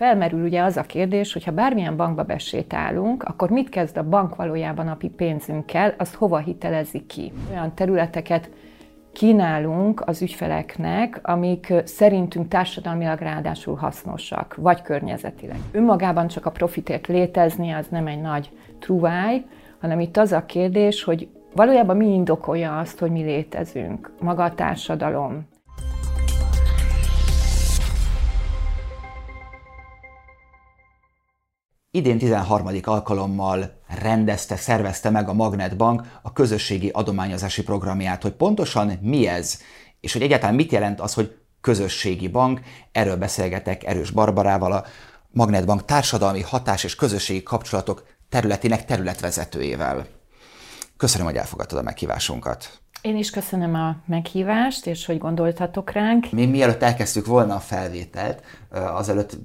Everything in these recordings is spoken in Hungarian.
Felmerül ugye az a kérdés, hogy ha bármilyen bankba besétálunk, akkor mit kezd a bank valójában napi pénzünkkel, azt hova hitelezi ki? Olyan területeket kínálunk az ügyfeleknek, amik szerintünk társadalmilag ráadásul hasznosak, vagy környezetileg. Önmagában csak a profitért létezni, az nem egy nagy truváj, hanem itt az a kérdés, hogy valójában mi indokolja azt, hogy mi létezünk, maga a társadalom, Idén 13. alkalommal rendezte, szervezte meg a Magnetbank a közösségi adományozási programját, hogy pontosan mi ez, és hogy egyáltalán mit jelent az, hogy közösségi bank. Erről beszélgetek Erős Barbarával, a Magnetbank társadalmi hatás és közösségi kapcsolatok területének területvezetőjével. Köszönöm, hogy elfogadtad a meghívásunkat. Én is köszönöm a meghívást, és hogy gondoltatok ránk. Mi mielőtt elkezdtük volna a felvételt, azelőtt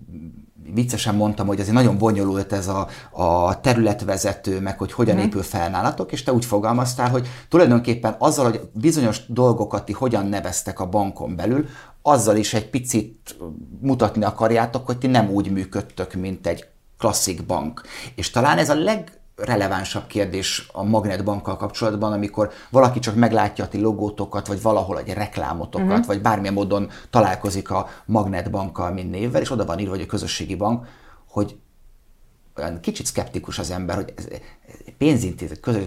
viccesen mondtam, hogy azért nagyon bonyolult ez a, a területvezető, meg hogy hogyan uh-huh. épül fel nálatok, és te úgy fogalmaztál, hogy tulajdonképpen azzal, hogy bizonyos dolgokat ti hogyan neveztek a bankon belül, azzal is egy picit mutatni akarjátok, hogy ti nem úgy működtök, mint egy klasszik bank. És talán ez a leg relevánsabb kérdés a Magnetbankkal kapcsolatban, amikor valaki csak meglátja a ti logótokat, vagy valahol egy reklámotokat, uh-huh. vagy bármilyen módon találkozik a Magnetbankkal, mint névvel, és oda van írva, hogy a közösségi bank, hogy olyan kicsit szkeptikus az ember, hogy ez, pénzintézet, közös,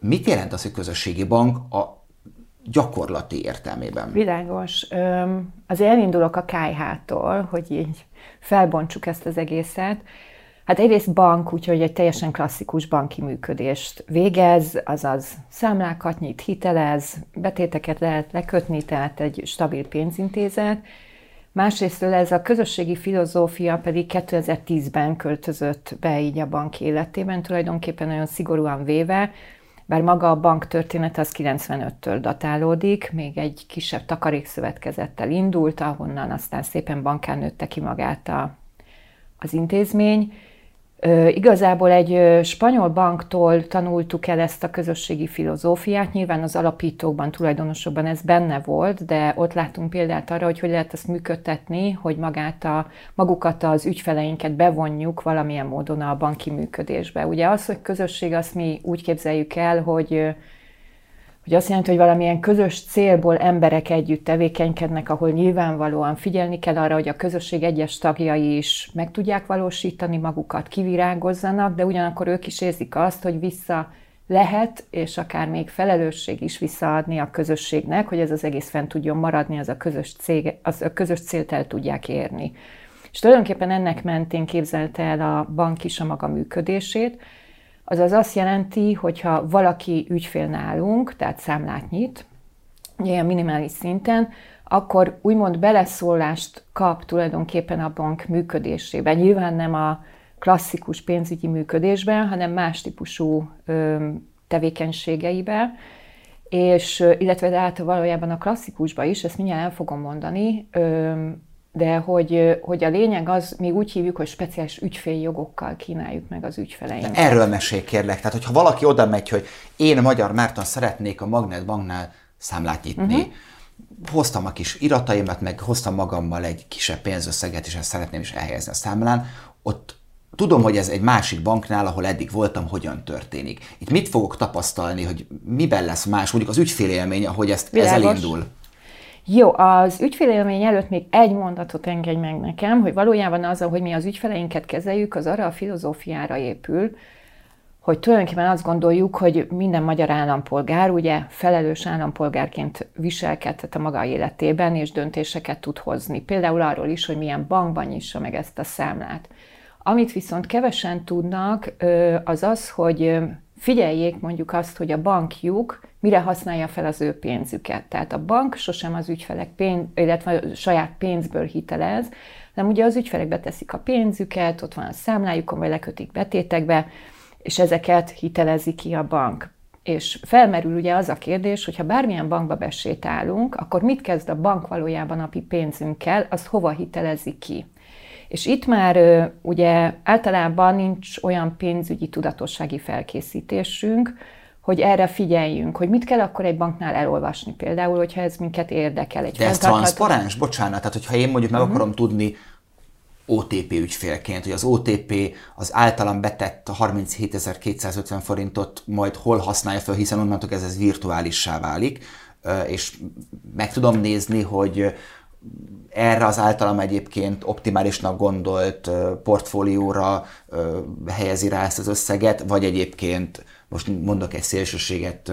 mit jelent az, hogy közösségi bank a gyakorlati értelmében? Világos. Azért elindulok a kájhától, hogy így felbontsuk ezt az egészet. Hát egyrészt bank, úgyhogy egy teljesen klasszikus banki működést végez, azaz számlákat nyit, hitelez, betéteket lehet lekötni, tehát egy stabil pénzintézet. Másrésztől ez a közösségi filozófia pedig 2010-ben költözött be így a bank életében, tulajdonképpen nagyon szigorúan véve, bár maga a bank történet az 95-től datálódik, még egy kisebb takarékszövetkezettel indult, ahonnan aztán szépen bankán nőtte ki magát a, az intézmény, Igazából egy spanyol banktól tanultuk el ezt a közösségi filozófiát, nyilván az alapítókban, tulajdonosokban ez benne volt, de ott láttunk példát arra, hogy hogy lehet ezt működtetni, hogy magát a, magukat az ügyfeleinket bevonjuk valamilyen módon a banki működésbe. Ugye az, hogy közösség, azt mi úgy képzeljük el, hogy hogy azt jelenti, hogy valamilyen közös célból emberek együtt tevékenykednek, ahol nyilvánvalóan figyelni kell arra, hogy a közösség egyes tagjai is meg tudják valósítani magukat, kivirágozzanak, de ugyanakkor ők is érzik azt, hogy vissza lehet, és akár még felelősség is visszaadni a közösségnek, hogy ez az egész fent tudjon maradni, az a közös, cég, az a közös célt el tudják érni. És tulajdonképpen ennek mentén képzelte el a bank is a maga működését, Azaz azt jelenti, hogyha valaki ügyfél nálunk, tehát számlát nyit, ilyen minimális szinten, akkor úgymond beleszólást kap tulajdonképpen a bank működésében. Nyilván nem a klasszikus pénzügyi működésben, hanem más típusú ö, tevékenységeiben, és illetve hát valójában a klasszikusban is, ezt mindjárt el fogom mondani, ö, de hogy, hogy a lényeg az, mi úgy hívjuk, hogy speciális ügyféljogokkal kínáljuk meg az ügyfeleinket. Erről mesél kérlek. Tehát, hogyha valaki oda megy, hogy én, Magyar Márton, szeretnék a Magnet Banknál számlát nyitni, uh-huh. hoztam a kis irataimat, meg hoztam magammal egy kisebb pénzösszeget, és ezt szeretném is elhelyezni a számlán, ott tudom, hogy ez egy másik banknál, ahol eddig voltam, hogyan történik. Itt mit fogok tapasztalni, hogy miben lesz más, mondjuk az ügyfélélmény, ahogy ezt, ez elindul? Jó, az ügyfélélmény előtt még egy mondatot engedj meg nekem, hogy valójában az, hogy mi az ügyfeleinket kezeljük, az arra a filozófiára épül, hogy tulajdonképpen azt gondoljuk, hogy minden magyar állampolgár ugye felelős állampolgárként viselkedhet a maga életében, és döntéseket tud hozni. Például arról is, hogy milyen bankban nyissa meg ezt a számlát. Amit viszont kevesen tudnak, az az, hogy figyeljék mondjuk azt, hogy a bankjuk mire használja fel az ő pénzüket. Tehát a bank sosem az ügyfelek pénz, illetve a saját pénzből hitelez, hanem ugye az ügyfelek beteszik a pénzüket, ott van a számlájukon, vagy lekötik betétekbe, és ezeket hitelezi ki a bank. És felmerül ugye az a kérdés, hogy ha bármilyen bankba besétálunk, akkor mit kezd a bank valójában napi pénzünkkel, azt hova hitelezi ki? És itt már ugye általában nincs olyan pénzügyi tudatossági felkészítésünk, hogy erre figyeljünk, hogy mit kell akkor egy banknál elolvasni például, hogyha ez minket érdekel. Egy De ez transzparens? Bocsánat, tehát hogyha én mondjuk meg uh-huh. akarom tudni, OTP ügyfélként, hogy az OTP az általam betett 37.250 forintot majd hol használja fel, hiszen onnantól ez, ez virtuálissá válik, és meg tudom nézni, hogy erre az általam egyébként optimálisnak gondolt portfólióra helyezi rá ezt az összeget, vagy egyébként most mondok egy szélsőséget,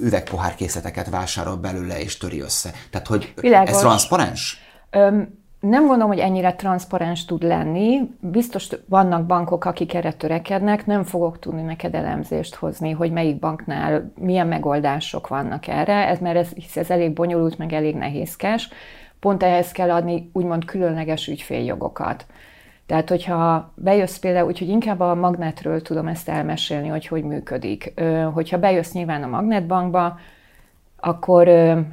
üvegpohárkészleteket vásárol belőle és töri össze. Tehát, hogy Világos. ez transzparens? Öm, nem gondolom, hogy ennyire transzparens tud lenni. Biztos vannak bankok, akik erre törekednek, nem fogok tudni neked elemzést hozni, hogy melyik banknál milyen megoldások vannak erre, ez, mert ez, hisz ez elég bonyolult, meg elég nehézkes. Pont ehhez kell adni úgymond különleges ügyféljogokat. Tehát, hogyha bejössz például, úgyhogy inkább a magnetről tudom ezt elmesélni, hogy hogy működik. Hogyha bejössz nyilván a magnetbankba, akkor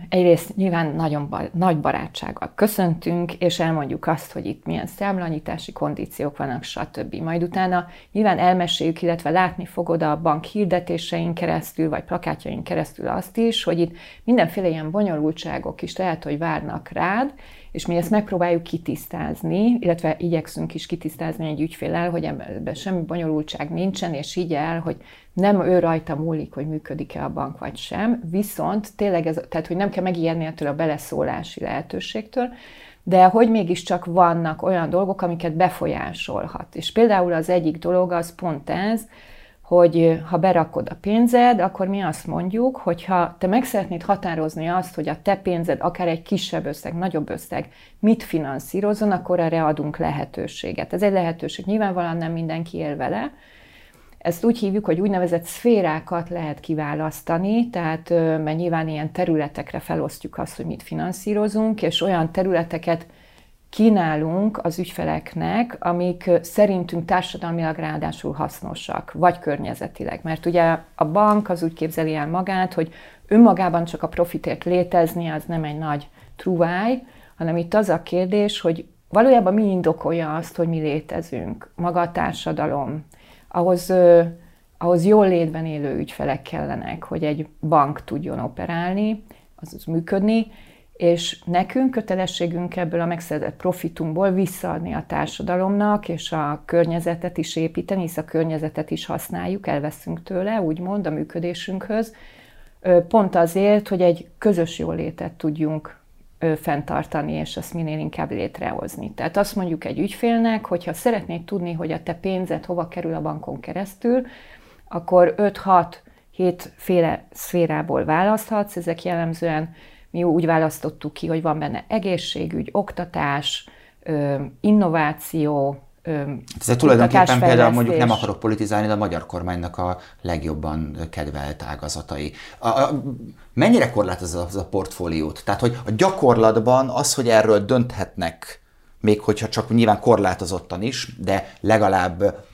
egyrészt nyilván nagyon bar- nagy barátsággal köszöntünk, és elmondjuk azt, hogy itt milyen számlanyítási kondíciók vannak, stb. Majd utána nyilván elmeséljük, illetve látni fogod a bank hirdetéseink keresztül, vagy plakátjaink keresztül azt is, hogy itt mindenféle ilyen bonyolultságok is lehet, hogy várnak rád, és mi ezt megpróbáljuk kitisztázni, illetve igyekszünk is kitisztázni egy ügyfélel, hogy ebben semmi bonyolultság nincsen, és így el, hogy nem ő rajta múlik, hogy működik-e a bank vagy sem, viszont tényleg ez, tehát hogy nem kell megijedni ettől a beleszólási lehetőségtől, de hogy mégiscsak vannak olyan dolgok, amiket befolyásolhat. És például az egyik dolog az pont ez, hogy ha berakod a pénzed, akkor mi azt mondjuk, hogy ha te meg szeretnéd határozni azt, hogy a te pénzed, akár egy kisebb összeg, nagyobb összeg, mit finanszírozon, akkor erre adunk lehetőséget. Ez egy lehetőség. Nyilvánvalóan nem mindenki él vele, ezt úgy hívjuk, hogy úgynevezett szférákat lehet kiválasztani, tehát mert nyilván ilyen területekre felosztjuk azt, hogy mit finanszírozunk, és olyan területeket kínálunk az ügyfeleknek, amik szerintünk társadalmilag ráadásul hasznosak, vagy környezetileg. Mert ugye a bank az úgy képzeli el magát, hogy önmagában csak a profitért létezni, az nem egy nagy truváj, hanem itt az a kérdés, hogy valójában mi indokolja azt, hogy mi létezünk, maga a társadalom, ahhoz, ahhoz jól létben élő ügyfelek kellenek, hogy egy bank tudjon operálni, azaz működni, és nekünk kötelességünk ebből a megszerzett profitunkból visszaadni a társadalomnak, és a környezetet is építeni, hisz a környezetet is használjuk, elveszünk tőle, úgymond a működésünkhöz, pont azért, hogy egy közös jólétet tudjunk fenntartani, és azt minél inkább létrehozni. Tehát azt mondjuk egy ügyfélnek, hogyha szeretnéd tudni, hogy a te pénzed hova kerül a bankon keresztül, akkor 5-6 7 féle szférából választhatsz, ezek jellemzően mi úgy választottuk ki, hogy van benne egészségügy, oktatás, innováció, ez tulajdonképpen például mondjuk nem akarok politizálni, de a magyar kormánynak a legjobban kedvelt ágazatai. A, a, mennyire korlátoz az a portfóliót? Tehát, hogy a gyakorlatban az, hogy erről dönthetnek, még hogyha csak nyilván korlátozottan is, de legalább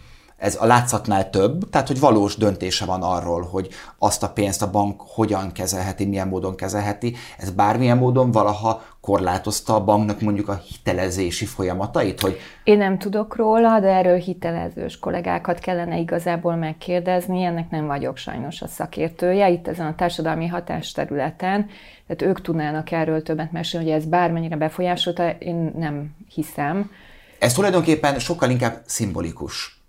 ez a látszatnál több, tehát hogy valós döntése van arról, hogy azt a pénzt a bank hogyan kezelheti, milyen módon kezelheti. Ez bármilyen módon valaha korlátozta a banknak mondjuk a hitelezési folyamatait? Hogy... Én nem tudok róla, de erről hitelezős kollégákat kellene igazából megkérdezni, ennek nem vagyok sajnos a szakértője. Itt ezen a társadalmi hatásterületen, tehát ők tudnának erről többet mesélni, hogy ez bármennyire befolyásolta, én nem hiszem. Ez tulajdonképpen sokkal inkább szimbolikus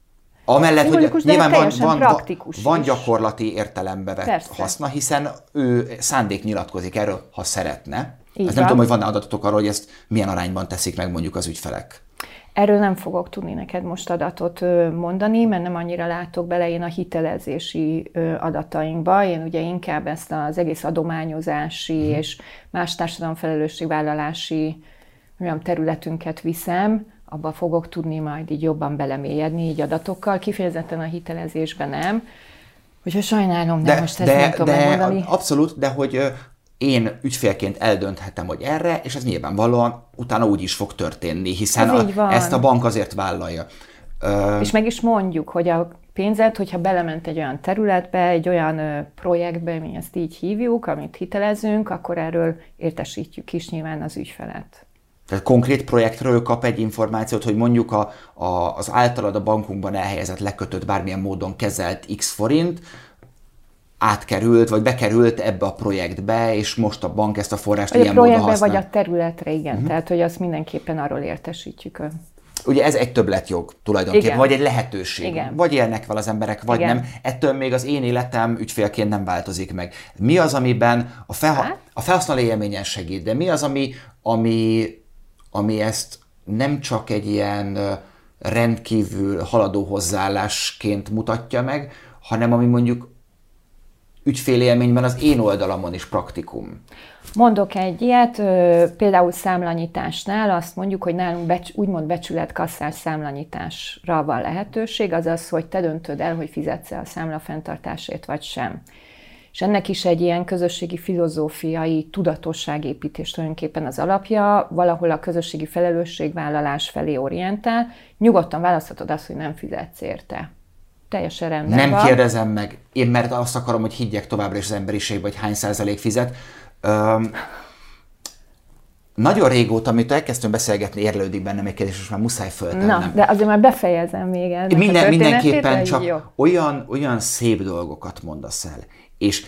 Amellett, hogy nyilván van, van, van gyakorlati értelembe vett Persze. haszna, hiszen ő szándék nyilatkozik erről, ha szeretne. Így ezt nem tudom, hogy van-e adatotok arról, hogy ezt milyen arányban teszik meg mondjuk az ügyfelek. Erről nem fogok tudni neked most adatot mondani, mert nem annyira látok bele én a hitelezési adatainkba. Én ugye inkább ezt az egész adományozási hmm. és más társadalomfelelősségvállalási olyan területünket viszem, abba fogok tudni majd így jobban belemélyedni így adatokkal, kifejezetten a hitelezésben nem. Úgyhogy sajnálom, de, de most ezt de, nem tudom de, megmondani. Abszolút, de hogy én ügyfélként eldönthetem, hogy erre, és ez nyilvánvalóan utána úgy is fog történni, hiszen a, ezt a bank azért vállalja. És meg is mondjuk, hogy a pénzet, hogyha belement egy olyan területbe, egy olyan projektbe, mi ezt így hívjuk, amit hitelezünk, akkor erről értesítjük is nyilván az ügyfelet. Tehát konkrét projektről kap egy információt, hogy mondjuk a, a, az általad a bankunkban elhelyezett, lekötött, bármilyen módon kezelt x forint, átkerült, vagy bekerült ebbe a projektbe, és most a bank ezt a forrást vagy ilyen a projektbe, módon vagy a területre, igen. Uh-huh. Tehát, hogy azt mindenképpen arról értesítjük. Ugye ez egy többletjog tulajdonképpen, Igen. vagy egy lehetőség. Igen. Vagy élnek vele az emberek, vagy Igen. nem. Ettől még az én életem ügyfélként nem változik meg. Mi az, amiben a, felha- hát? a felhasználó élményen segít, de mi az, ami, ami, ami ezt nem csak egy ilyen rendkívül haladó hozzáállásként mutatja meg, hanem ami mondjuk ügyfélélményben az én oldalamon is praktikum. Mondok egy ilyet, például számlanyításnál azt mondjuk, hogy nálunk becs, úgymond becsületkasszás számlanyításra van lehetőség, azaz, hogy te döntöd el, hogy fizetsz-e a számla fenntartásért vagy sem. És ennek is egy ilyen közösségi filozófiai tudatosságépítés tulajdonképpen az alapja, valahol a közösségi felelősségvállalás felé orientál. Nyugodtan választhatod azt, hogy nem fizetsz érte teljesen rendben Nem van. kérdezem meg, én mert azt akarom, hogy higgyek továbbra is az emberiségbe, hogy hány százalék fizet. Öm, nagyon régóta, amit elkezdtünk beszélgetni, érlődik bennem egy kérdés, és már muszáj föltennem. Na, de azért már befejezem még el. Minden, mindenképpen csak olyan, olyan szép dolgokat mondasz el, és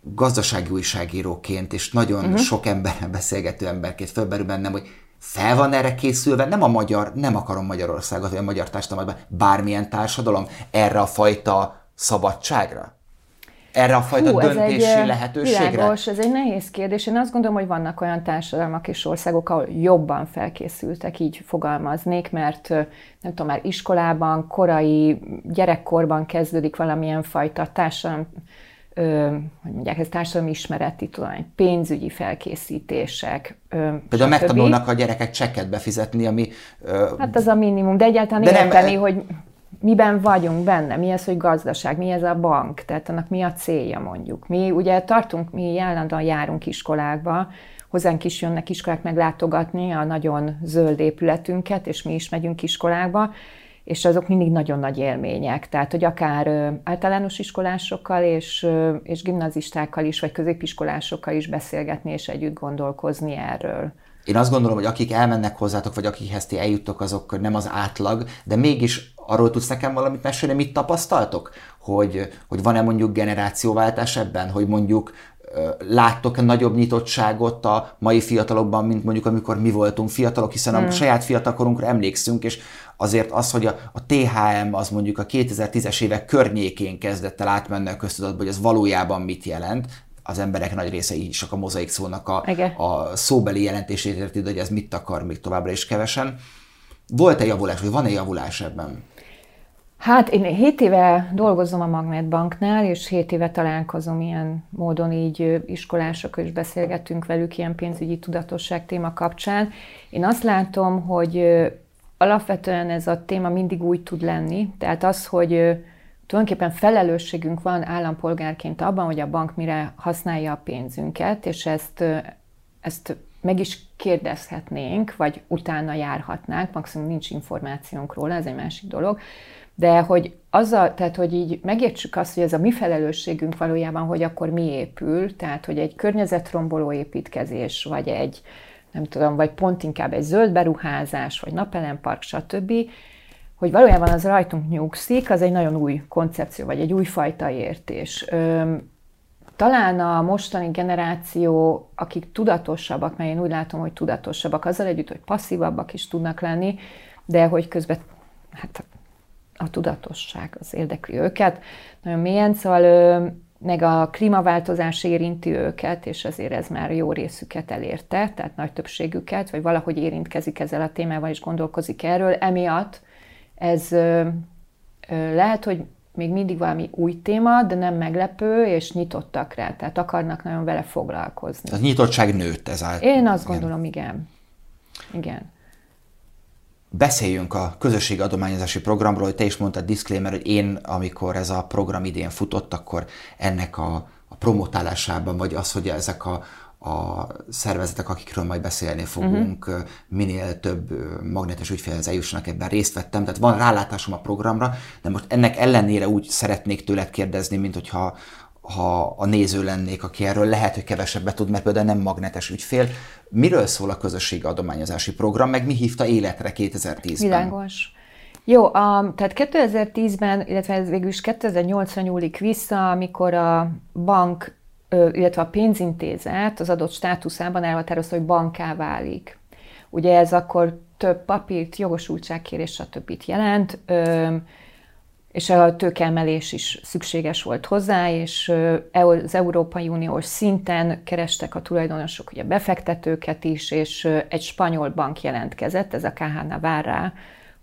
gazdasági újságíróként, és nagyon uh-huh. sok emberrel beszélgető emberként fölberül bennem, hogy fel van erre készülve, nem a magyar, nem akarom Magyarországot, vagy a magyar társadalmat, bármilyen társadalom erre a fajta szabadságra? Erre a fajta Hú, döntési ez egy, lehetőségre? Világos, ez egy nehéz kérdés. Én azt gondolom, hogy vannak olyan társadalmak és országok, ahol jobban felkészültek, így fogalmaznék, mert nem tudom, már iskolában, korai gyerekkorban kezdődik valamilyen fajta társadalom ö, hogy mondják, ez társadalmi ismereti tudomány, pénzügyi felkészítések. Ö, Például megtanulnak a gyerekek csekket befizetni, ami... Ö, hát az a minimum, de egyáltalán de érteni, nem, hogy miben vagyunk benne, mi ez, hogy gazdaság, mi ez a bank, tehát annak mi a célja mondjuk. Mi ugye tartunk, mi állandóan járunk iskolákba, hozzánk is jönnek iskolák meglátogatni a nagyon zöld épületünket, és mi is megyünk iskolákba, és azok mindig nagyon nagy élmények. Tehát, hogy akár általános iskolásokkal és, és gimnazistákkal is, vagy középiskolásokkal is beszélgetni és együtt gondolkozni erről. Én azt gondolom, hogy akik elmennek hozzátok, vagy akikhez ti eljuttok, azok nem az átlag, de mégis arról tudsz nekem valamit mesélni, mit tapasztaltok? Hogy, hogy van-e mondjuk generációváltás ebben, hogy mondjuk láttok-e nagyobb nyitottságot a mai fiatalokban, mint mondjuk amikor mi voltunk fiatalok, hiszen a hmm. saját fiatalkorunkra emlékszünk, és azért az, hogy a, a THM az mondjuk a 2010-es évek környékén kezdett el átmenni a köztudatba, hogy ez valójában mit jelent, az emberek nagy része így csak a mozaik szónak a, a szóbeli jelentését érti, hogy ez mit akar még továbbra is kevesen. Volt-e javulás, vagy van-e javulás ebben? Hát én 7 éve dolgozom a Magnetbanknál, és 7 éve találkozom ilyen módon így iskolásokkal is beszélgetünk velük ilyen pénzügyi tudatosság téma kapcsán. Én azt látom, hogy alapvetően ez a téma mindig úgy tud lenni, tehát az, hogy tulajdonképpen felelősségünk van állampolgárként abban, hogy a bank mire használja a pénzünket, és ezt, ezt meg is kérdezhetnénk, vagy utána járhatnánk, maximum nincs információnk róla, ez egy másik dolog, de hogy azzal, tehát hogy így megértsük azt, hogy ez a mi felelősségünk valójában, hogy akkor mi épül, tehát hogy egy környezetromboló építkezés, vagy egy, nem tudom, vagy pont inkább egy zöld beruházás, vagy napelempark, stb., hogy valójában az rajtunk nyugszik, az egy nagyon új koncepció, vagy egy újfajta értés. Talán a mostani generáció, akik tudatosabbak, mert én úgy látom, hogy tudatosabbak, azzal együtt, hogy passzívabbak is tudnak lenni, de hogy közben hát a tudatosság az érdekli őket. Nagyon mélyen, szóval meg a klímaváltozás érinti őket, és azért ez már jó részüket elérte, tehát nagy többségüket, vagy valahogy érintkezik ezzel a témával, és gondolkozik erről. Emiatt ez lehet, hogy még mindig valami új téma, de nem meglepő, és nyitottak rá, tehát akarnak nagyon vele foglalkozni. A nyitottság nőtt ezáltal. Én azt gondolom, igen. Igen. Beszéljünk a közösségi adományozási programról, hogy te is mondtad disclaimer, hogy én, amikor ez a program idén futott, akkor ennek a, a promotálásában, vagy az, hogy ezek a, a szervezetek, akikről majd beszélni fogunk, uh-huh. minél több magnetes ügyfélhez eljussanak, ebben részt vettem, tehát van rálátásom a programra, de most ennek ellenére úgy szeretnék tőled kérdezni, mint hogyha ha a néző lennék, aki erről lehet, hogy kevesebbet tud, mert például nem magnetes ügyfél. Miről szól a közösségi adományozási program, meg mi hívta életre 2010-ben? Világos. Jó, a, tehát 2010-ben, illetve ez végül is 2008-ra nyúlik vissza, amikor a bank, illetve a pénzintézet az adott státuszában elhatározta, hogy banká válik. Ugye ez akkor több papírt, jogosultságkérés, stb. jelent, és a tőkeemelés is szükséges volt hozzá, és az Európai Uniós szinten kerestek a tulajdonosok ugye befektetőket is, és egy spanyol bank jelentkezett, ez a KH Navarra,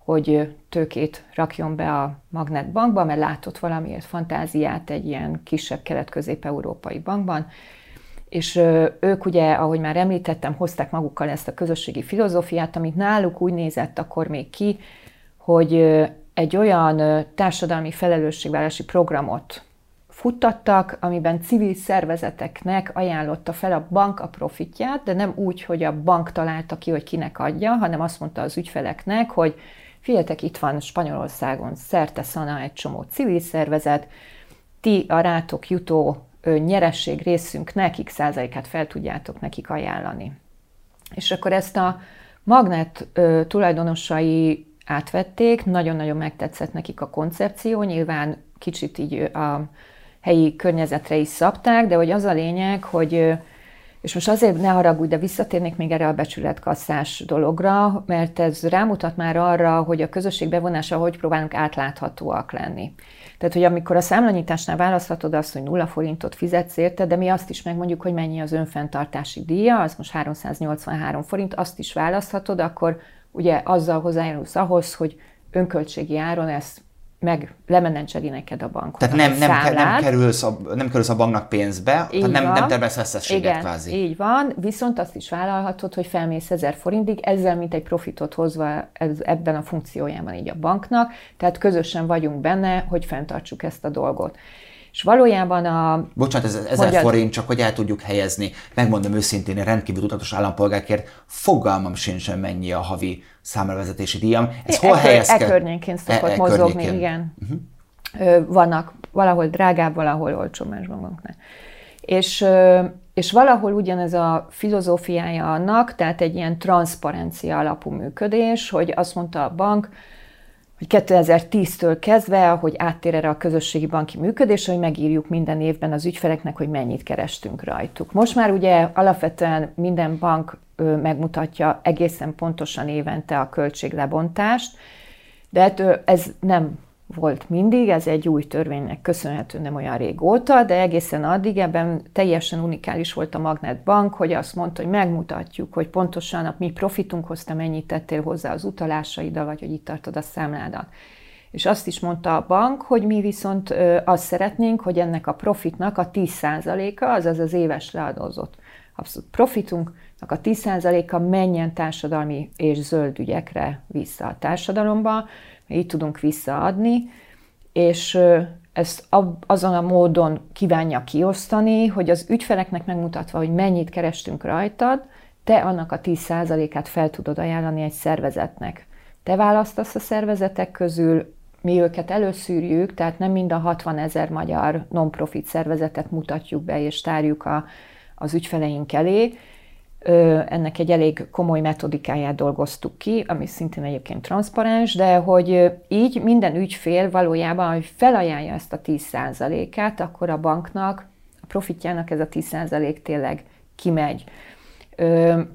hogy tőkét rakjon be a Magnet bankba, mert látott valamiért fantáziát egy ilyen kisebb kelet-közép-európai bankban, és ők ugye, ahogy már említettem, hozták magukkal ezt a közösségi filozófiát, amit náluk úgy nézett akkor még ki, hogy egy olyan társadalmi felelősségvállalási programot futtattak, amiben civil szervezeteknek ajánlotta fel a bank a profitját, de nem úgy, hogy a bank találta ki, hogy kinek adja, hanem azt mondta az ügyfeleknek, hogy figyeljetek, itt van Spanyolországon szerte szana egy csomó civil szervezet, ti a rátok jutó nyeresség részünknek x százalékát fel tudjátok nekik ajánlani. És akkor ezt a magnet tulajdonosai átvették, nagyon-nagyon megtetszett nekik a koncepció, nyilván kicsit így a helyi környezetre is szabták, de hogy az a lényeg, hogy és most azért ne haragudj, de visszatérnék még erre a becsületkasszás dologra, mert ez rámutat már arra, hogy a közösség bevonása, hogy próbálunk átláthatóak lenni. Tehát, hogy amikor a számlanyításnál választhatod azt, hogy nulla forintot fizetsz érte, de mi azt is megmondjuk, hogy mennyi az önfenntartási díja, az most 383 forint, azt is választhatod, akkor ugye azzal hozzájárulsz ahhoz, hogy önköltségi áron ezt meg lemenedzseli neked a bank. Tehát nem, nem, nem, kerülsz a, nem kerülsz a banknak pénzbe, így tehát nem, nem termelsz veszességet Igen, kvázi. így van, viszont azt is vállalhatod, hogy felmész 1000 forintig, ezzel mint egy profitot hozva ez, ebben a funkciójában így a banknak, tehát közösen vagyunk benne, hogy fenntartsuk ezt a dolgot. És valójában a... Bocsánat, ez ezer forint, csak hogy el tudjuk helyezni. Megmondom őszintén, én rendkívül tudatos állampolgárként fogalmam sincsen mennyi a havi számlavezetési díjam. Ez e, hol e, helyezkedik? E környékén szokott e, e mozogni, környékén. igen. Uh-huh. Vannak valahol drágább, valahol olcsó más bankoknál. És, és valahol ugyanez a filozófiája annak, tehát egy ilyen transzparencia alapú működés, hogy azt mondta a bank, hogy 2010-től kezdve, hogy áttér erre a közösségi banki működés, hogy megírjuk minden évben az ügyfeleknek, hogy mennyit kerestünk rajtuk. Most már ugye alapvetően minden bank megmutatja egészen pontosan évente a költséglebontást, de ez nem volt mindig, ez egy új törvénynek köszönhető nem olyan régóta, de egészen addig ebben teljesen unikális volt a Magnet Bank, hogy azt mondta, hogy megmutatjuk, hogy pontosan a mi profitunkhoz te mennyit tettél hozzá az utalásaiddal, vagy hogy itt tartod a számládat. És azt is mondta a bank, hogy mi viszont azt szeretnénk, hogy ennek a profitnak a 10%-a, azaz az éves leadózott abszolút profitunknak a 10%-a menjen társadalmi és zöld ügyekre vissza a társadalomba, így tudunk visszaadni, és ezt azon a módon kívánja kiosztani, hogy az ügyfeleknek megmutatva, hogy mennyit kerestünk rajtad, te annak a 10%-át fel tudod ajánlani egy szervezetnek. Te választasz a szervezetek közül, mi őket előszűrjük, tehát nem mind a 60 ezer magyar non-profit szervezetet mutatjuk be és tárjuk a, az ügyfeleink elé, ennek egy elég komoly metodikáját dolgoztuk ki, ami szintén egyébként transzparens, de hogy így minden ügyfél valójában, hogy felajánlja ezt a 10%-át, akkor a banknak, a profitjának ez a 10% tényleg kimegy.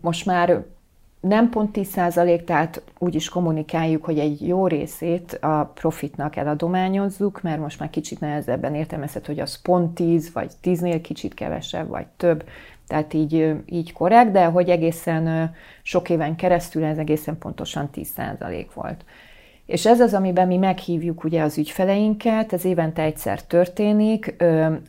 Most már nem pont 10%, tehát úgy is kommunikáljuk, hogy egy jó részét a profitnak eladományozzuk, mert most már kicsit nehezebben értelmezhető, hogy az pont 10, vagy 10-nél kicsit kevesebb, vagy több, tehát így, így korrekt, de hogy egészen sok éven keresztül ez egészen pontosan 10% volt. És ez az, amiben mi meghívjuk ugye az ügyfeleinket, ez évente egyszer történik.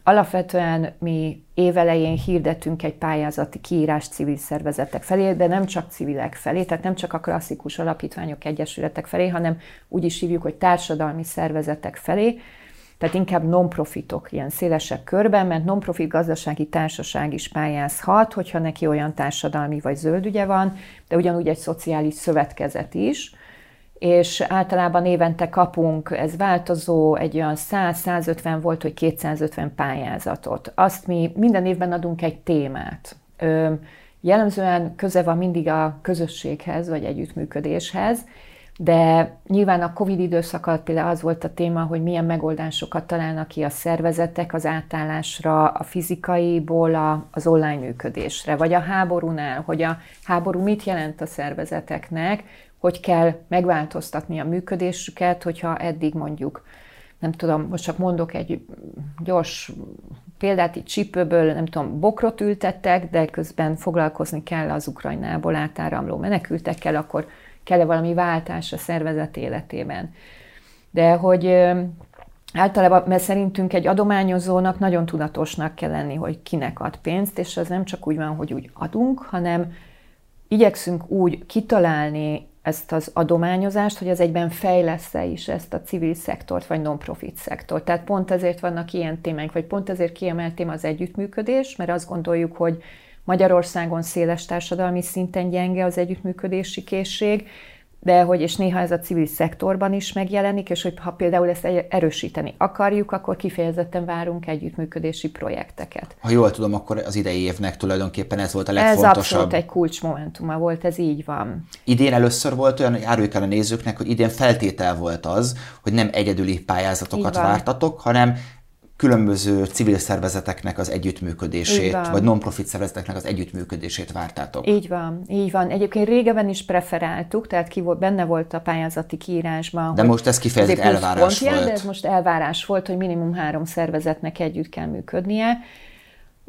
Alapvetően mi évelején hirdetünk egy pályázati kiírás civil szervezetek felé, de nem csak civilek felé, tehát nem csak a klasszikus alapítványok, egyesületek felé, hanem úgy is hívjuk, hogy társadalmi szervezetek felé, tehát inkább non-profitok ilyen szélesebb körben, mert non-profit gazdasági társaság is pályázhat, hogyha neki olyan társadalmi vagy zöld ügye van, de ugyanúgy egy szociális szövetkezet is, és általában évente kapunk, ez változó, egy olyan 100-150 volt, hogy 250 pályázatot. Azt mi minden évben adunk egy témát. Jellemzően köze van mindig a közösséghez, vagy együttműködéshez, de nyilván a Covid időszak alatt például az volt a téma, hogy milyen megoldásokat találnak ki a szervezetek az átállásra, a fizikaiból az online működésre, vagy a háborúnál, hogy a háború mit jelent a szervezeteknek, hogy kell megváltoztatni a működésüket, hogyha eddig mondjuk, nem tudom, most csak mondok egy gyors példát, itt csípőből, nem tudom, bokrot ültettek, de közben foglalkozni kell az Ukrajnából átáramló menekültekkel, akkor kell-e valami váltás a szervezet életében. De hogy általában, mert szerintünk egy adományozónak nagyon tudatosnak kell lenni, hogy kinek ad pénzt, és az nem csak úgy van, hogy úgy adunk, hanem igyekszünk úgy kitalálni ezt az adományozást, hogy az egyben fejlesz-e is ezt a civil szektort, vagy non-profit szektort. Tehát pont ezért vannak ilyen témánk, vagy pont ezért kiemelt téma az együttműködés, mert azt gondoljuk, hogy Magyarországon széles társadalmi szinten gyenge az együttműködési készség, de hogy, és néha ez a civil szektorban is megjelenik, és hogy ha például ezt erősíteni akarjuk, akkor kifejezetten várunk együttműködési projekteket. Ha jól tudom, akkor az idei évnek tulajdonképpen ez volt a legfontosabb. Ez abszolút egy kulcsmomentuma volt, ez így van. Idén először volt olyan, áruljuk el a nézőknek, hogy idén feltétel volt az, hogy nem egyedüli pályázatokat vártatok, hanem különböző civil szervezeteknek az együttműködését, vagy non-profit szervezeteknek az együttműködését vártátok. Így van, így van. Egyébként régebben is preferáltuk, tehát ki volt, benne volt a pályázati kiírásban. De most ez kifejezett elvárás volt. de ez most elvárás volt, hogy minimum három szervezetnek együtt kell működnie.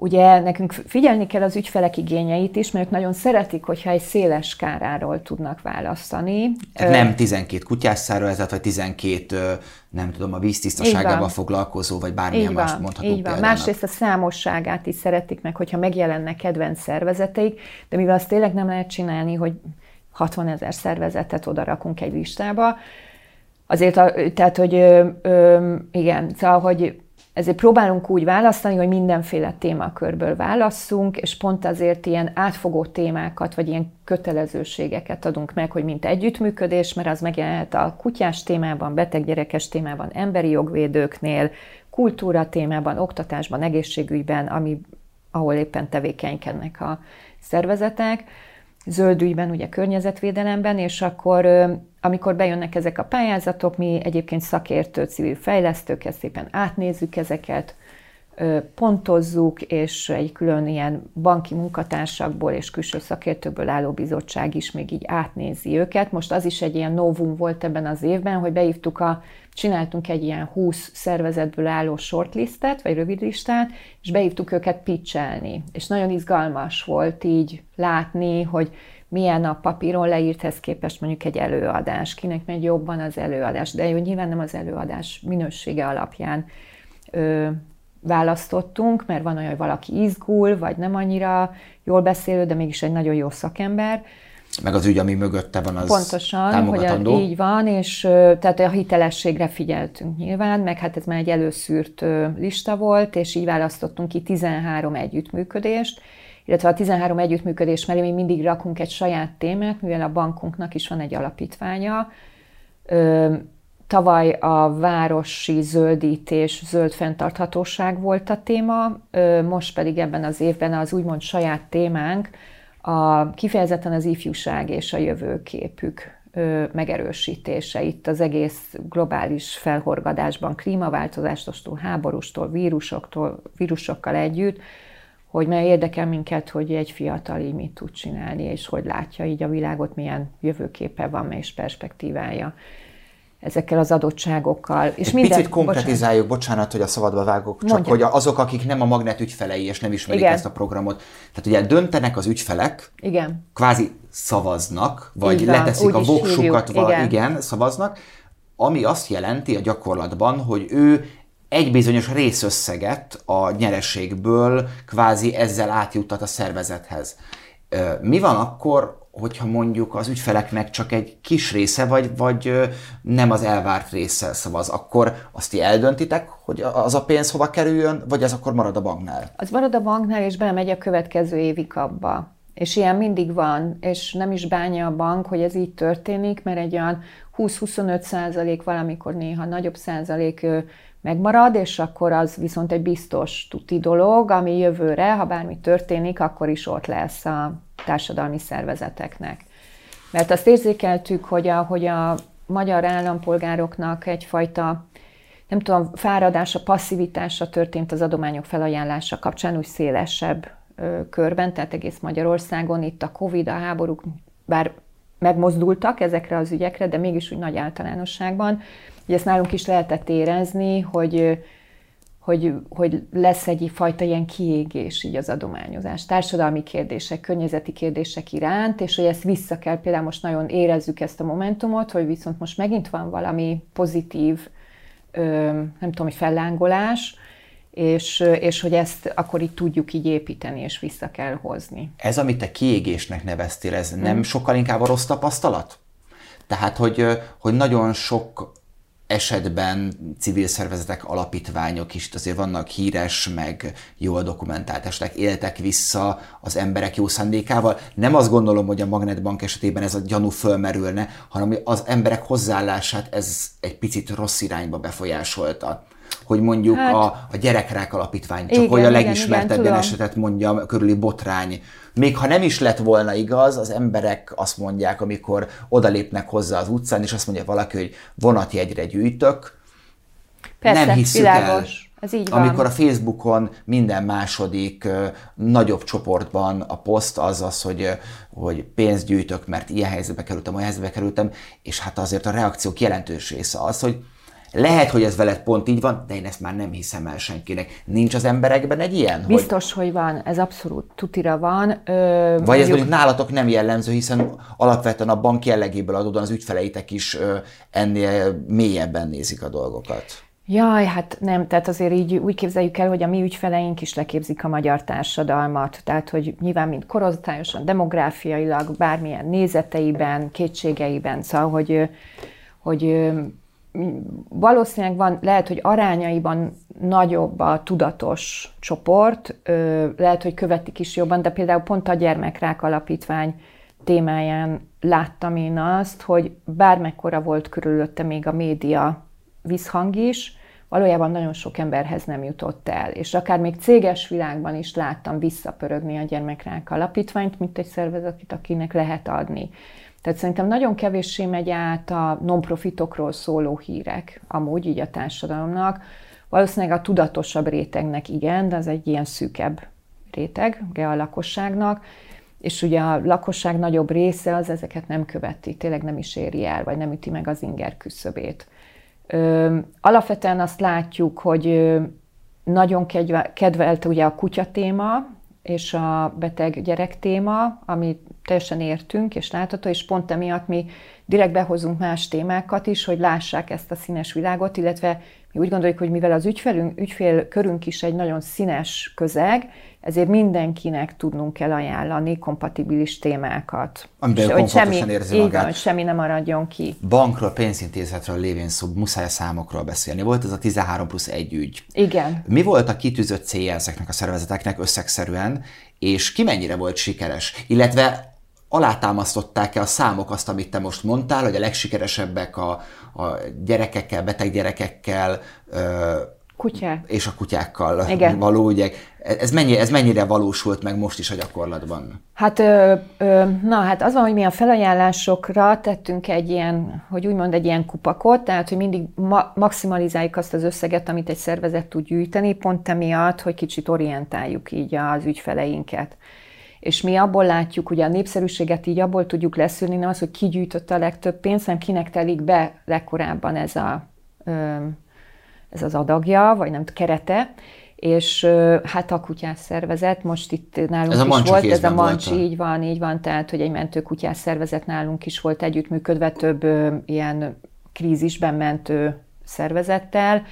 Ugye nekünk figyelni kell az ügyfelek igényeit is, mert ők nagyon szeretik, hogyha egy széles skáráról tudnak választani. Tehát nem 12 kutyás szervezet, vagy 12, nem tudom, a víztisztaságával foglalkozó, vagy bármilyen más mondható így van. Példának. Másrészt a számosságát is szeretik meg, hogyha megjelennek kedvenc szervezeteik, de mivel azt tényleg nem lehet csinálni, hogy 60 ezer szervezetet oda rakunk egy listába, azért, a, tehát, hogy ö, ö, igen, szóval, hogy ezért próbálunk úgy választani, hogy mindenféle témakörből válasszunk, és pont azért ilyen átfogó témákat, vagy ilyen kötelezőségeket adunk meg, hogy mint együttműködés, mert az megjelenhet a kutyás témában, beteggyerekes témában, emberi jogvédőknél, kultúra témában, oktatásban, egészségügyben, ami, ahol éppen tevékenykednek a szervezetek zöld ügyben, ugye környezetvédelemben, és akkor amikor bejönnek ezek a pályázatok, mi egyébként szakértő civil fejlesztők, ezt szépen átnézzük ezeket, pontozzuk, és egy külön ilyen banki munkatársakból és külső szakértőkből álló bizottság is még így átnézi őket. Most az is egy ilyen novum volt ebben az évben, hogy beívtuk a, csináltunk egy ilyen 20 szervezetből álló shortlistet, vagy rövidlistát, és beívtuk őket pitchelni. És nagyon izgalmas volt így látni, hogy milyen a papíron leírthez képest mondjuk egy előadás, kinek megy jobban az előadás, de jó, nyilván nem az előadás minősége alapján ö, választottunk, mert van olyan, hogy valaki izgul, vagy nem annyira jól beszélő, de mégis egy nagyon jó szakember. Meg az ügy, ami mögötte van, az Pontosan, hogy a, így van, és tehát a hitelességre figyeltünk nyilván, meg hát ez már egy előszűrt lista volt, és így választottunk ki 13 együttműködést, illetve a 13 együttműködés mellé mi mindig rakunk egy saját témát, mivel a bankunknak is van egy alapítványa, Tavaly a városi zöldítés, zöld fenntarthatóság volt a téma, most pedig ebben az évben az úgymond saját témánk a kifejezetten az ifjúság és a jövőképük megerősítése. Itt az egész globális felhorgadásban, klímaváltozástól, háborústól, vírusoktól, vírusokkal együtt, hogy mert érdekel minket, hogy egy fiatal így mit tud csinálni, és hogy látja így a világot, milyen jövőképe van, és perspektívája ezekkel az adottságokkal. És Egy minden, picit konkretizáljuk, bocsánat. bocsánat, hogy a szabadba vágok, csak Mondja. hogy azok, akik nem a Magnet ügyfelei, és nem ismerik Igen. ezt a programot. Tehát ugye döntenek az ügyfelek, Igen. kvázi szavaznak, vagy Igen, leteszik a voksukat, igen. igen, szavaznak, ami azt jelenti a gyakorlatban, hogy ő egy bizonyos részösszeget a nyereségből kvázi ezzel átjuttat a szervezethez. Mi van akkor, hogyha mondjuk az ügyfeleknek csak egy kis része, vagy, vagy nem az elvárt része szavaz, akkor azt ti eldöntitek, hogy az a pénz hova kerüljön, vagy ez akkor marad a banknál? Az marad a banknál, és belemegy a következő évi kapba. És ilyen mindig van, és nem is bánja a bank, hogy ez így történik, mert egy olyan 20-25 százalék valamikor néha nagyobb százalék megmarad, és akkor az viszont egy biztos tuti dolog, ami jövőre, ha bármi történik, akkor is ott lesz a társadalmi szervezeteknek. Mert azt érzékeltük, hogy a, hogy a magyar állampolgároknak egyfajta nem tudom, fáradása, passzivitása történt az adományok felajánlása kapcsán, úgy szélesebb körben, tehát egész Magyarországon. Itt a Covid, a háborúk, bár megmozdultak ezekre az ügyekre, de mégis úgy nagy általánosságban. Ugye ezt nálunk is lehetett érezni, hogy hogy, hogy lesz egy fajta ilyen kiégés így az adományozás, társadalmi kérdések, környezeti kérdések iránt, és hogy ezt vissza kell, például most nagyon érezzük ezt a momentumot, hogy viszont most megint van valami pozitív, nem tudom, fellángolás, és, és hogy ezt akkor itt tudjuk így építeni, és vissza kell hozni. Ez, amit te kiégésnek neveztél, ez nem hmm. sokkal inkább a rossz tapasztalat? Tehát, hogy, hogy nagyon sok esetben civil szervezetek, alapítványok is azért vannak híres, meg jól dokumentált esetek, éltek vissza az emberek jó szándékával. Nem azt gondolom, hogy a Magnetbank esetében ez a gyanú fölmerülne, hanem az emberek hozzáállását ez egy picit rossz irányba befolyásolta hogy mondjuk hát, a, a gyerekrák alapítvány, csak igen, hogy a legismertebb ilyen esetet mondjam, körüli botrány. Még ha nem is lett volna igaz, az emberek azt mondják, amikor odalépnek hozzá az utcán, és azt mondja valaki, hogy vonatjegyre gyűjtök, Persze, nem hiszük világos. el. Ez így van. Amikor a Facebookon minden második uh, nagyobb csoportban a poszt az az, hogy, hogy pénzt gyűjtök, mert ilyen helyzetbe kerültem, olyan helyzetbe kerültem, és hát azért a reakciók jelentős része az, hogy lehet, hogy ez veled pont így van, de én ezt már nem hiszem el senkinek. Nincs az emberekben egy ilyen? Biztos, hogy, hogy van, ez abszolút tutira van. Ö, Vagy mondjuk... ez mondjuk nálatok nem jellemző, hiszen alapvetően a bank jellegéből adódóan az ügyfeleitek is ö, ennél mélyebben nézik a dolgokat. Jaj, hát nem, tehát azért így úgy képzeljük el, hogy a mi ügyfeleink is leképzik a magyar társadalmat, tehát hogy nyilván mind korosztályosan, demográfiailag, bármilyen nézeteiben, kétségeiben, szóval, hogy, hogy valószínűleg van, lehet, hogy arányaiban nagyobb a tudatos csoport, lehet, hogy követik is jobban, de például pont a Gyermekrák Alapítvány témáján láttam én azt, hogy bármekkora volt körülötte még a média visszhang is, valójában nagyon sok emberhez nem jutott el. És akár még céges világban is láttam visszapörögni a Gyermekrák Alapítványt, mint egy szervezetet, akinek lehet adni. Tehát szerintem nagyon kevéssé megy át a non-profitokról szóló hírek, amúgy így a társadalomnak. Valószínűleg a tudatosabb rétegnek igen, de az egy ilyen szűkebb réteg a lakosságnak, és ugye a lakosság nagyobb része az ezeket nem követi, tényleg nem is éri el, vagy nem üti meg az inger küszöbét. Ö, alapvetően azt látjuk, hogy nagyon kedvelte ugye a kutya téma, és a beteg gyerek téma, amit teljesen értünk és látható, és pont emiatt mi direkt behozunk más témákat is, hogy lássák ezt a színes világot, illetve mi úgy gondoljuk, hogy mivel az ügyfelünk, ügyfélkörünk is egy nagyon színes közeg, ezért mindenkinek tudnunk kell ajánlani kompatibilis témákat. Amiben hogy semmi, érzi magát. Van, semmi nem maradjon ki. Bankról, pénzintézetről lévén szó, muszáj számokról beszélni. Volt ez a 13 plusz 1 ügy. Igen. Mi volt a kitűzött célja ezeknek a szervezeteknek összegszerűen, és ki mennyire volt sikeres? Illetve alátámasztották-e a számok azt, amit te most mondtál, hogy a legsikeresebbek a, a gyerekekkel, beteg gyerekekkel, Kutyák. és a kutyákkal Igen. való ügyek. Ez, mennyi, ez mennyire valósult meg most is a gyakorlatban? Hát, ö, ö, na hát az van, hogy mi a felajánlásokra tettünk egy ilyen, hogy úgymond egy ilyen kupakot, tehát hogy mindig ma- maximalizáljuk azt az összeget, amit egy szervezet tud gyűjteni, pont emiatt, hogy kicsit orientáljuk így az ügyfeleinket. És mi abból látjuk, ugye a népszerűséget így abból tudjuk leszűrni, nem az, hogy ki gyűjtötte a legtöbb pénzt, hanem kinek telik be legkorábban ez, a, ez az adagja, vagy nem kerete, és hát a kutyás szervezet, most itt nálunk ez is volt, ez a Mancsi, így van, így van, tehát, hogy egy mentő kutyás szervezet nálunk is volt együttműködve több ilyen krízisben mentő szervezettel,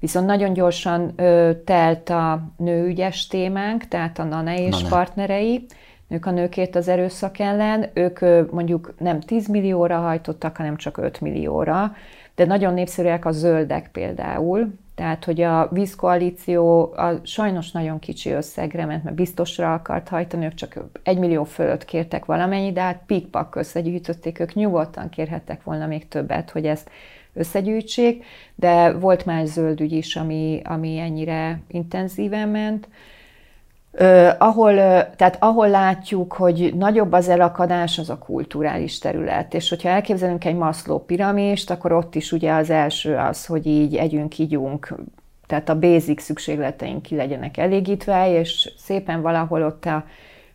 Viszont nagyon gyorsan ö, telt a nőügyes témánk, tehát a NANE és Nane. partnerei, nők a nőkért az erőszak ellen, ők ö, mondjuk nem 10 millióra hajtottak, hanem csak 5 millióra, de nagyon népszerűek a zöldek például, tehát, hogy a vízkoalíció a sajnos nagyon kicsi összegre ment, mert biztosra akart hajtani, ők csak egy millió fölött kértek valamennyi, de hát pikpak összegyűjtötték, ők nyugodtan kérhettek volna még többet, hogy ezt összegyűjtsék, de volt más zöld ügy is, ami, ami ennyire intenzíven ment. Ö, ahol, tehát ahol látjuk, hogy nagyobb az elakadás, az a kulturális terület. És hogyha elképzelünk egy Maslow piramist, akkor ott is ugye az első az, hogy így együnk, ígyunk, tehát a basic szükségleteink ki legyenek elégítve, és szépen valahol ott a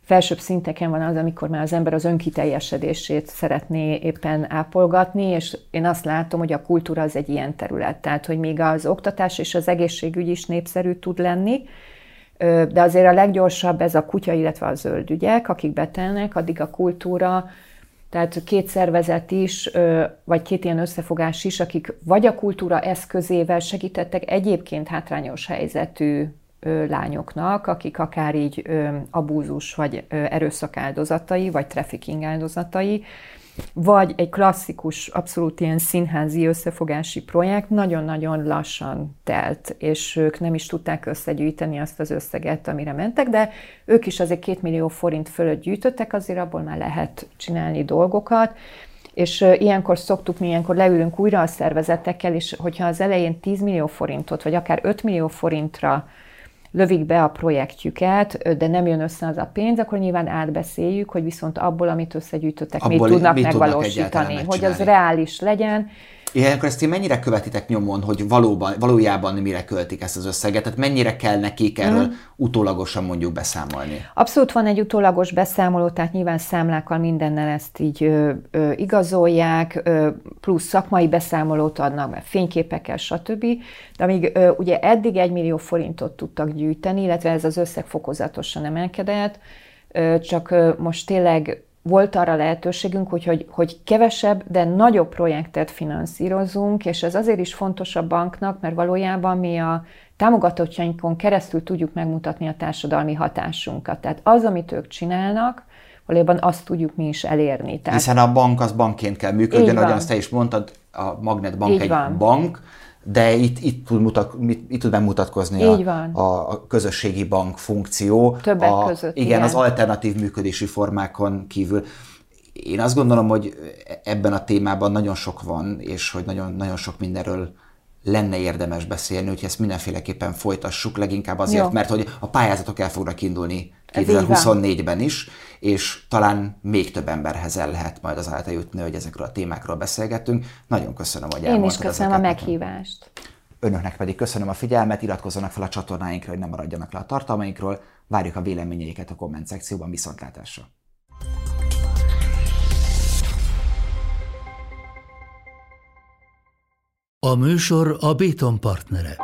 felsőbb szinteken van az, amikor már az ember az önkiteljesedését szeretné éppen ápolgatni, és én azt látom, hogy a kultúra az egy ilyen terület. Tehát, hogy még az oktatás és az egészségügy is népszerű tud lenni, de azért a leggyorsabb ez a kutya, illetve a zöld akik betelnek, addig a kultúra, tehát két szervezet is, vagy két ilyen összefogás is, akik vagy a kultúra eszközével segítettek egyébként hátrányos helyzetű lányoknak, akik akár így abúzus vagy erőszak áldozatai, vagy trafficking áldozatai, vagy egy klasszikus, abszolút ilyen színházi összefogási projekt nagyon-nagyon lassan telt, és ők nem is tudták összegyűjteni azt az összeget, amire mentek, de ők is azért két millió forint fölött gyűjtöttek, azért abból már lehet csinálni dolgokat, és ilyenkor szoktuk, mi ilyenkor leülünk újra a szervezetekkel, és hogyha az elején 10 millió forintot, vagy akár 5 millió forintra lövik be a projektjüket, de nem jön össze az a pénz, akkor nyilván átbeszéljük, hogy viszont abból, amit összegyűjtöttek, abból mit tudnak mit megvalósítani, tudnak hogy az reális legyen, Ilyenkor ezt ti mennyire követitek nyomon, hogy valóban, valójában mire költik ezt az összeget? Tehát mennyire kell nekik erről mm. utólagosan mondjuk beszámolni? Abszolút van egy utólagos beszámoló, tehát nyilván számlákkal mindennel ezt így ö, ö, igazolják, ö, plusz szakmai beszámolót adnak, mert fényképekkel, stb. De amíg ö, ugye eddig egy millió forintot tudtak gyűjteni, illetve ez az összeg fokozatosan emelkedett, ö, csak ö, most tényleg volt arra lehetőségünk, hogy, hogy, hogy kevesebb, de nagyobb projektet finanszírozunk, és ez azért is fontos a banknak, mert valójában mi a támogatottjainkon keresztül tudjuk megmutatni a társadalmi hatásunkat. Tehát az, amit ők csinálnak, valójában azt tudjuk mi is elérni. Tehát... Hiszen a bank az bankként kell működjön, ahogyan azt te is mondtad, a Magnet Bank Így egy van. bank, de itt, itt, tud, mutat, itt tud bemutatkozni a, a, a közösségi bank funkció. Többek a, között. Igen, igen, az alternatív működési formákon kívül. Én azt gondolom, hogy ebben a témában nagyon sok van, és hogy nagyon, nagyon sok mindenről lenne érdemes beszélni, hogy ezt mindenféleképpen folytassuk, leginkább azért, Jó. mert hogy a pályázatok el fognak indulni 2024-ben is, és talán még több emberhez el lehet majd az által jutni, hogy ezekről a témákról beszélgettünk. Nagyon köszönöm, hogy elmondtad Én is köszönöm a meghívást. Önöknek pedig köszönöm a figyelmet, iratkozzanak fel a csatornáinkra, hogy ne maradjanak le a tartalmainkról. Várjuk a véleményeiket a komment szekcióban viszontlátásra. A műsor a Béton partnere.